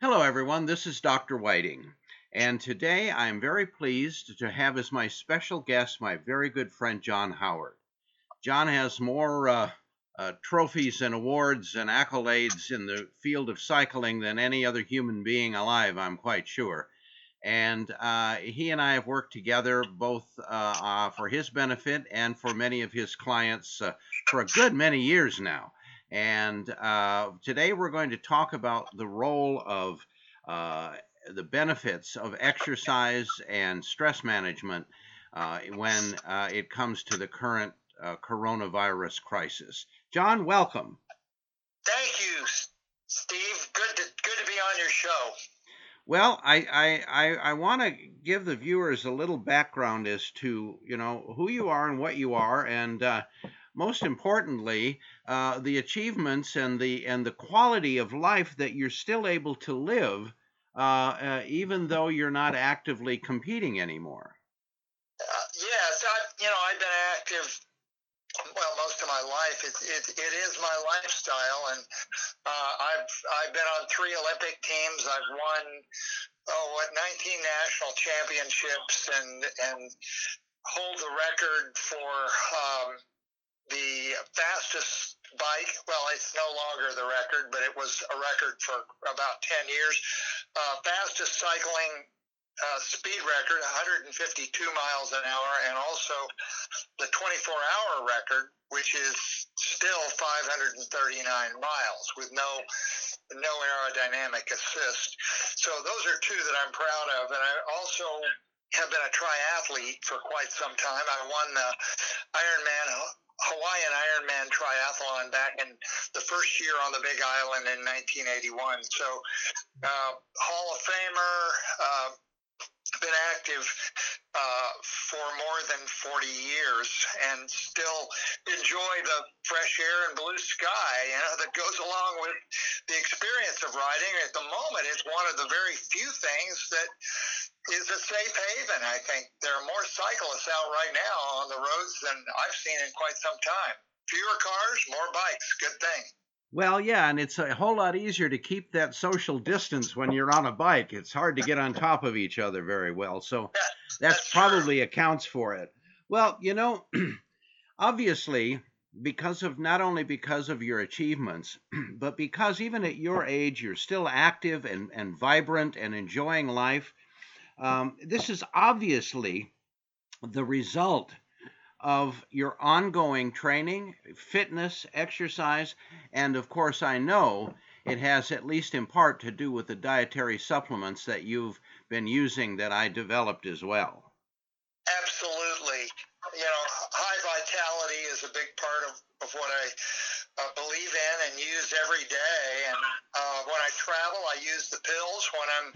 Hello, everyone. This is Dr. Whiting. And today I'm very pleased to have as my special guest my very good friend John Howard. John has more uh, uh, trophies and awards and accolades in the field of cycling than any other human being alive, I'm quite sure. And uh, he and I have worked together both uh, uh, for his benefit and for many of his clients uh, for a good many years now. And uh, today we're going to talk about the role of uh, the benefits of exercise and stress management uh, when uh, it comes to the current uh, coronavirus crisis. John, welcome. Thank you, Steve. Good to good to be on your show. Well, I I, I, I want to give the viewers a little background as to you know who you are and what you are, and uh, most importantly, uh, the achievements and the and the quality of life that you're still able to live, uh, uh, even though you're not actively competing anymore. Uh, yes, I, you know I've been active. Well, most of my life, it, it, it is my lifestyle, and uh, I've I've been on three Olympic teams. I've won oh what 19 national championships, and and hold the record for um, the fastest bike. Well, it's no longer the record, but it was a record for about 10 years. Uh, fastest cycling uh, speed record, 152 miles an hour, and also the 24 hour record, which is still 539 miles with no no aerodynamic assist. So those are two that I'm proud of, and I also have been a triathlete for quite some time. I won the Ironman Hawaiian Ironman triathlon back in the first year on the Big Island in 1981. So, uh, Hall of Famer, uh, been active uh, for more than 40 years and still enjoy the fresh air and blue sky you know that goes along with the experience of riding. At the moment it's one of the very few things that is a safe haven i think. There are more cyclists out right now on the roads than i've seen in quite some time. Fewer cars more bikes. Good thing well, yeah, and it's a whole lot easier to keep that social distance when you're on a bike. It's hard to get on top of each other very well. So that's probably accounts for it. Well, you know, obviously, because of not only because of your achievements, but because even at your age you're still active and, and vibrant and enjoying life, um, this is obviously the result of your ongoing training, fitness, exercise, and of course, I know it has at least in part to do with the dietary supplements that you've been using that I developed as well. Absolutely. You know, high vitality is a big part of, of what I uh, believe in and use every day. And uh, when I travel, I use the pills. When I'm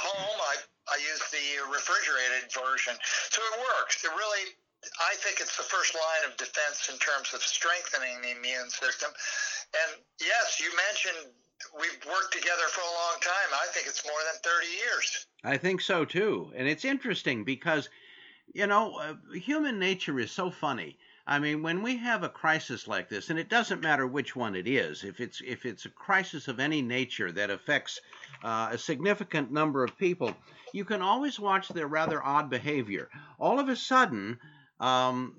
home, I, I use the refrigerated version. So it works. It really I think it's the first line of defense in terms of strengthening the immune system. And yes, you mentioned we've worked together for a long time. I think it's more than 30 years. I think so too. And it's interesting because, you know, uh, human nature is so funny. I mean, when we have a crisis like this, and it doesn't matter which one it is, if it's if it's a crisis of any nature that affects uh, a significant number of people, you can always watch their rather odd behavior. All of a sudden, um,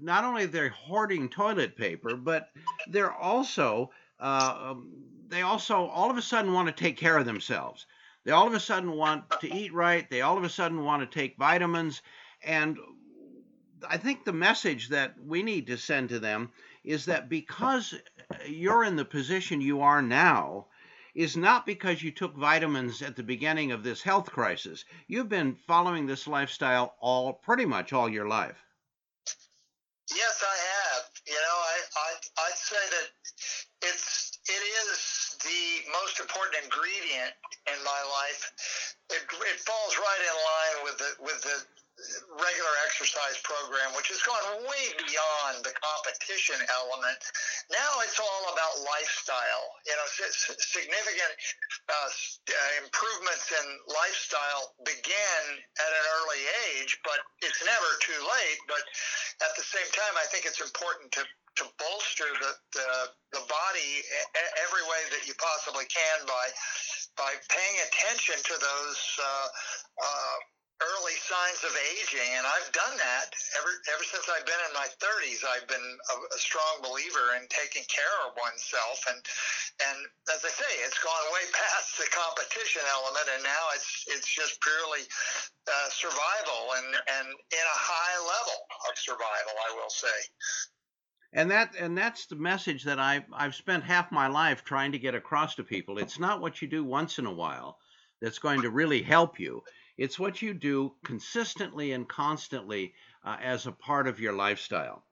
not only they're hoarding toilet paper, but they're also uh, um, they also all of a sudden want to take care of themselves. They all of a sudden want to eat right. They all of a sudden want to take vitamins, and I think the message that we need to send to them is that because you're in the position you are now, is not because you took vitamins at the beginning of this health crisis. You've been following this lifestyle all pretty much all your life. Yes, I have. You know, I, I I'd say that it's it is the most important ingredient in my life. It, it falls right in line with the with the regular exercise program, which has gone way beyond the competition element. Now it's all about lifestyle. You know, significant uh, uh, improvements in lifestyle begin at an early age, but it's never too late. But at the same time, I think it's important to to bolster the, the, the body every way that you possibly can by by paying attention to those uh, uh, early signs of aging, and I've done that ever ever since I've been in my 30s. I've been a, a strong believer in taking care of oneself, and and as I say, it's gone way past the competition element, and now it's it's just purely uh, survival and and in a high level of survival, I will say. And that and that's the message that I've I've spent half my life trying to get across to people. It's not what you do once in a while that's going to really help you. It's what you do consistently and constantly uh, as a part of your lifestyle.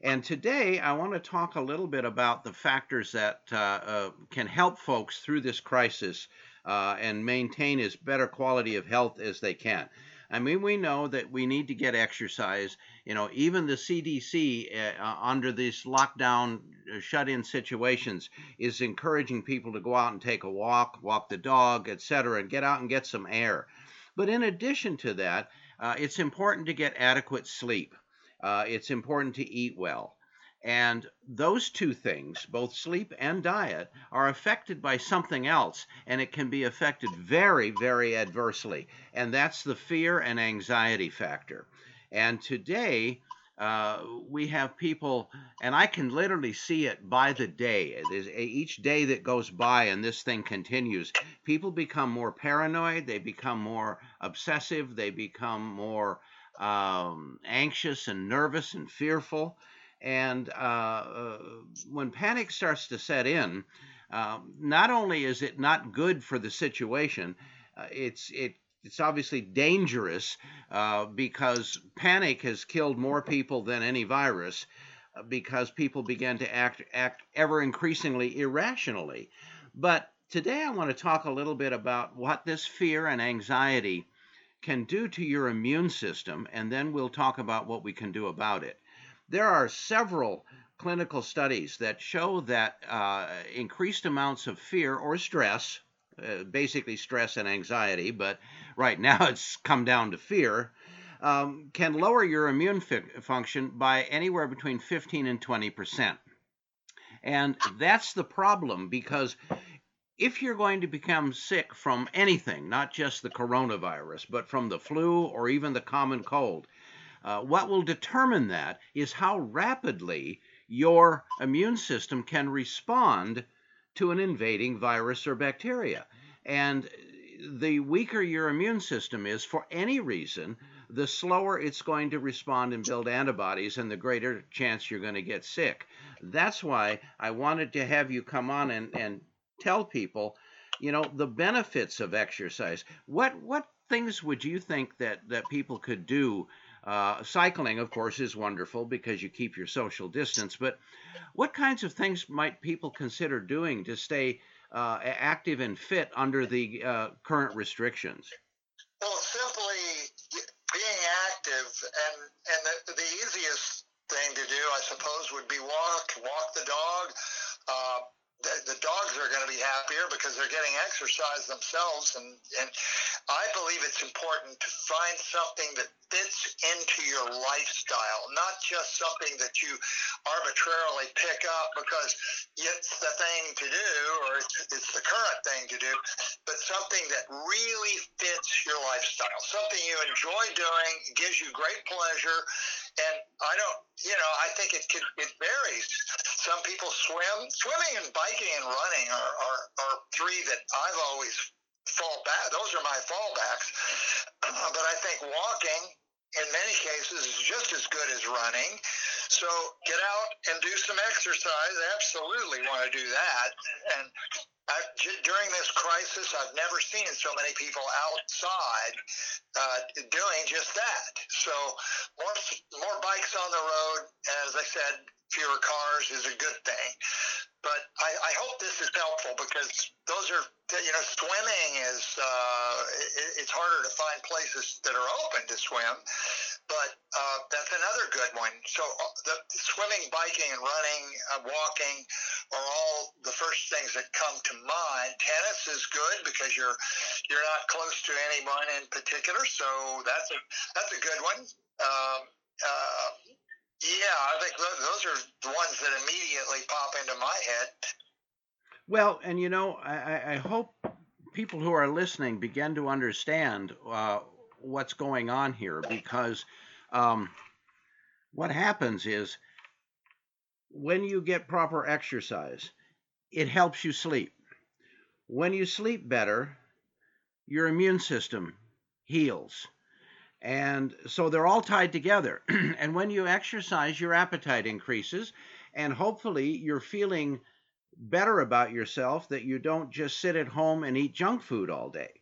And today I want to talk a little bit about the factors that uh, uh, can help folks through this crisis uh, and maintain as better quality of health as they can. I mean, we know that we need to get exercise. You know, even the CDC uh, uh, under these lockdown, uh, shut-in situations is encouraging people to go out and take a walk, walk the dog, etc., and get out and get some air. But in addition to that, uh, it's important to get adequate sleep. Uh, it's important to eat well. And those two things, both sleep and diet, are affected by something else, and it can be affected very, very adversely. And that's the fear and anxiety factor. And today, uh, we have people, and I can literally see it by the day. Each day that goes by and this thing continues, people become more paranoid, they become more obsessive, they become more um, anxious and nervous and fearful. And uh, uh, when panic starts to set in, uh, not only is it not good for the situation, uh, it's it it's obviously dangerous uh, because panic has killed more people than any virus uh, because people begin to act act ever increasingly irrationally. But today I want to talk a little bit about what this fear and anxiety can do to your immune system, and then we'll talk about what we can do about it. There are several clinical studies that show that uh, increased amounts of fear or stress, uh, basically stress and anxiety, but right now it's come down to fear, um, can lower your immune function by anywhere between 15 and 20 percent. And that's the problem because if you're going to become sick from anything, not just the coronavirus, but from the flu or even the common cold, uh, what will determine that is how rapidly your immune system can respond to an invading virus or bacteria. And the weaker your immune system is for any reason, the slower it's going to respond and build antibodies, and the greater chance you're going to get sick. That's why I wanted to have you come on and, and tell people, you know, the benefits of exercise. What what things would you think that that people could do uh, cycling, of course, is wonderful because you keep your social distance. But what kinds of things might people consider doing to stay uh, active and fit under the uh, current restrictions? Well, simply being active, and and the, the easiest thing to do, I suppose, would be walk, walk the dog. The, the dogs are going to be happier because they're getting exercise themselves. And, and I believe it's important to find something that fits into your lifestyle, not just something that you arbitrarily pick up because it's the thing to do or it's, it's the current thing to do, but something that really fits your lifestyle, something you enjoy doing, gives you great pleasure. And I don't, you know, I think it could, it varies. Some people swim, swimming and biking and running are, are, are three that I've always fall back. Those are my fallbacks. But I think walking in many cases is just as good as running. So get out and do some exercise. Absolutely want to do that. And I, during this crisis, I've never seen so many people outside uh, doing just that. So more more bikes on the road. As I said, fewer cars is a good thing. But I, I hope this is helpful because those are, you know, swimming is, uh, it, it's harder to find places that are open to swim. But uh, that's another good one. So uh, the swimming, biking, and running, uh, walking are all the first things that come to mind. Tennis is good because you're you're not close to anyone in particular, so that's a that's a good one. Um, uh, yeah, I think those are the ones that immediately pop into my head. Well, and you know, I, I hope people who are listening begin to understand uh, what's going on here because um, what happens is when you get proper exercise, it helps you sleep. When you sleep better, your immune system heals. And so they're all tied together. and when you exercise, your appetite increases, and hopefully you're feeling better about yourself that you don't just sit at home and eat junk food all day.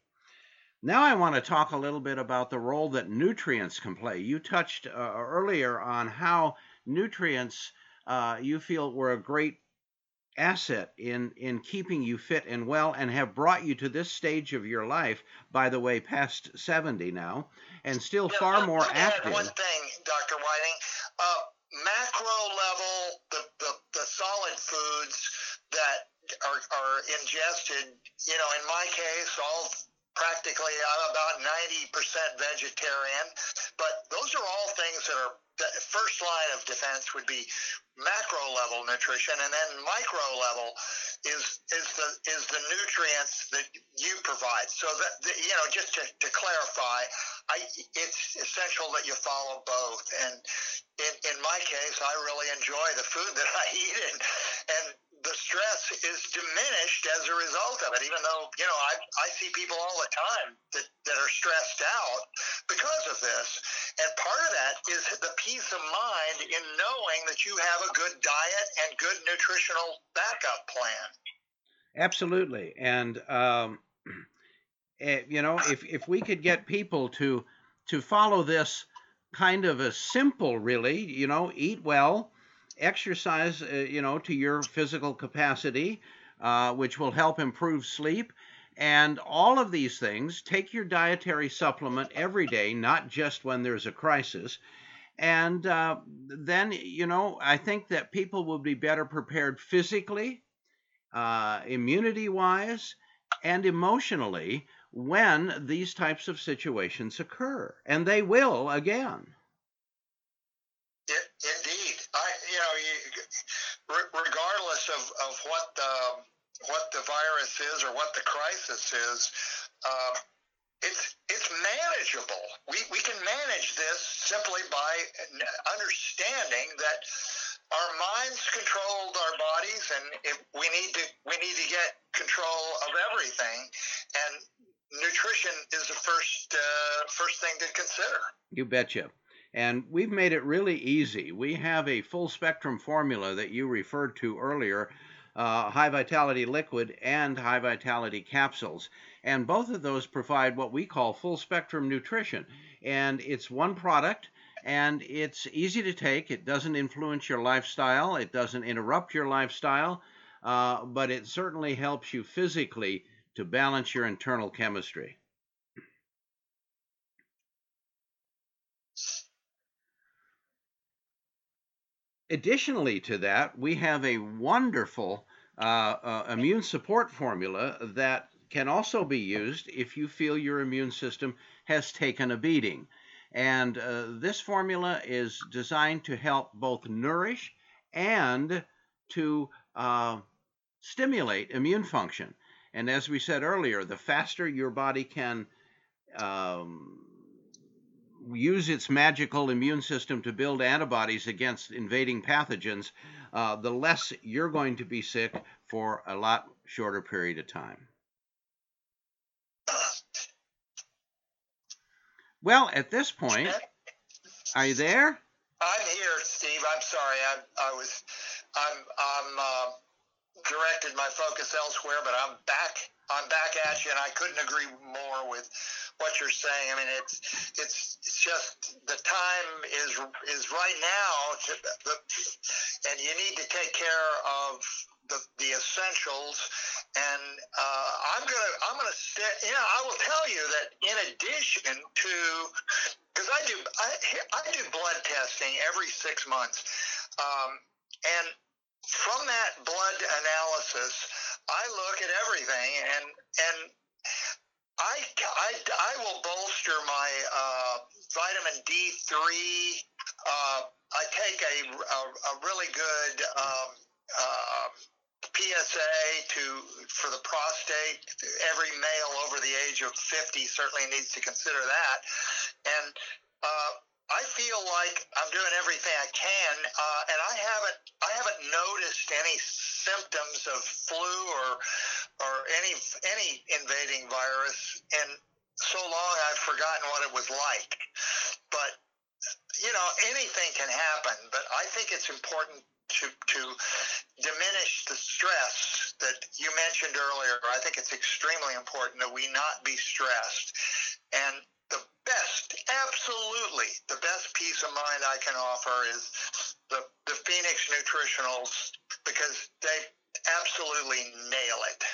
Now, I want to talk a little bit about the role that nutrients can play. You touched uh, earlier on how nutrients uh, you feel were a great asset in in keeping you fit and well and have brought you to this stage of your life by the way past 70 now and still yeah, far more active one thing dr whiting uh, macro level the, the, the solid foods that are, are ingested you know in my case all practically I'm about 90% vegetarian, but those are all things that are the first line of defense would be macro level nutrition and then micro level is is the is the nutrients that you provide. So that the, you know just to, to clarify I, it's essential that you follow both and in, in my case I really enjoy the food that I eat and and the stress is diminished as a result of it. Even though you know, I I see people all the time that that are stressed out because of this, and part of that is the peace of mind in knowing that you have a good diet and good nutritional backup plan. Absolutely, and um, eh, you know, if if we could get people to to follow this kind of a simple, really, you know, eat well exercise, uh, you know, to your physical capacity, uh, which will help improve sleep. And all of these things, take your dietary supplement every day, not just when there's a crisis. And uh, then, you know, I think that people will be better prepared physically, uh, immunity wise, and emotionally when these types of situations occur. And they will again. regardless of, of what the what the virus is or what the crisis is, uh, it's it's manageable. We we can manage this simply by understanding that our minds control our bodies, and if we need to we need to get control of everything, and nutrition is the first uh, first thing to consider. You betcha. And we've made it really easy. We have a full spectrum formula that you referred to earlier uh, high vitality liquid and high vitality capsules. And both of those provide what we call full spectrum nutrition. And it's one product and it's easy to take. It doesn't influence your lifestyle, it doesn't interrupt your lifestyle, uh, but it certainly helps you physically to balance your internal chemistry. Additionally to that, we have a wonderful uh, uh, immune support formula that can also be used if you feel your immune system has taken a beating. And uh, this formula is designed to help both nourish and to uh, stimulate immune function. And as we said earlier, the faster your body can um, use its magical immune system to build antibodies against invading pathogens, uh, the less you're going to be sick for a lot shorter period of time. Well, at this point, are you there? I'm here, Steve. I'm sorry. I, I was, I'm, I'm uh, directed my focus elsewhere, but I'm back. I'm back at you, and I couldn't agree more with what you're saying. I mean, it's it's it's just the time is is right now, to, the, and you need to take care of the, the essentials. And uh, I'm gonna I'm gonna stay. Yeah, I will tell you that in addition to because I do I, I do blood testing every six months, um, and from that blood analysis, I look at everything and and I, I, I will bolster my uh, vitamin D3. Uh, I take a, a, a really good um, uh, PSA to for the prostate. Every male over the age of 50 certainly needs to consider that. And uh, I feel like I'm doing everything I can, uh, and I haven't I haven't noticed any symptoms of flu or or any any invading virus, and so long I've forgotten what it was like. But you know, anything can happen. But I think it's important to to diminish the stress that you mentioned earlier. I think it's extremely important that we not be stressed, and best, absolutely, the best peace of mind I can offer is the, the Phoenix Nutritionals because they absolutely nail it.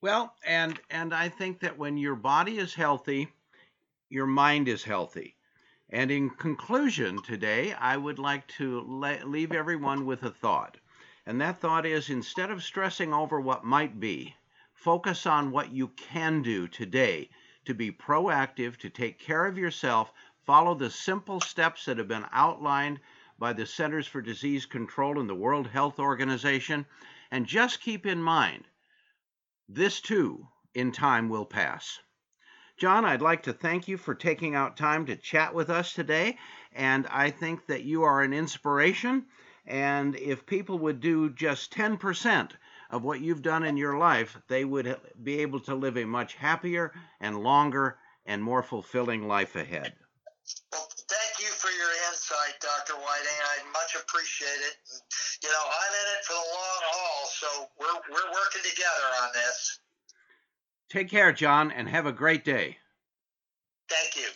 Well, and and I think that when your body is healthy, your mind is healthy. And in conclusion today, I would like to le- leave everyone with a thought. And that thought is instead of stressing over what might be, focus on what you can do today to be proactive, to take care of yourself, follow the simple steps that have been outlined by the Centers for Disease Control and the World Health Organization, and just keep in mind this too in time will pass. John, I'd like to thank you for taking out time to chat with us today, and I think that you are an inspiration. And if people would do just 10% of what you've done in your life, they would be able to live a much happier and longer and more fulfilling life ahead. Well, thank you for your insight, Dr. Whiting. I much appreciate it. You know, I'm in it for the long haul, so we're, we're working together on this. Take care, John, and have a great day. Thank you.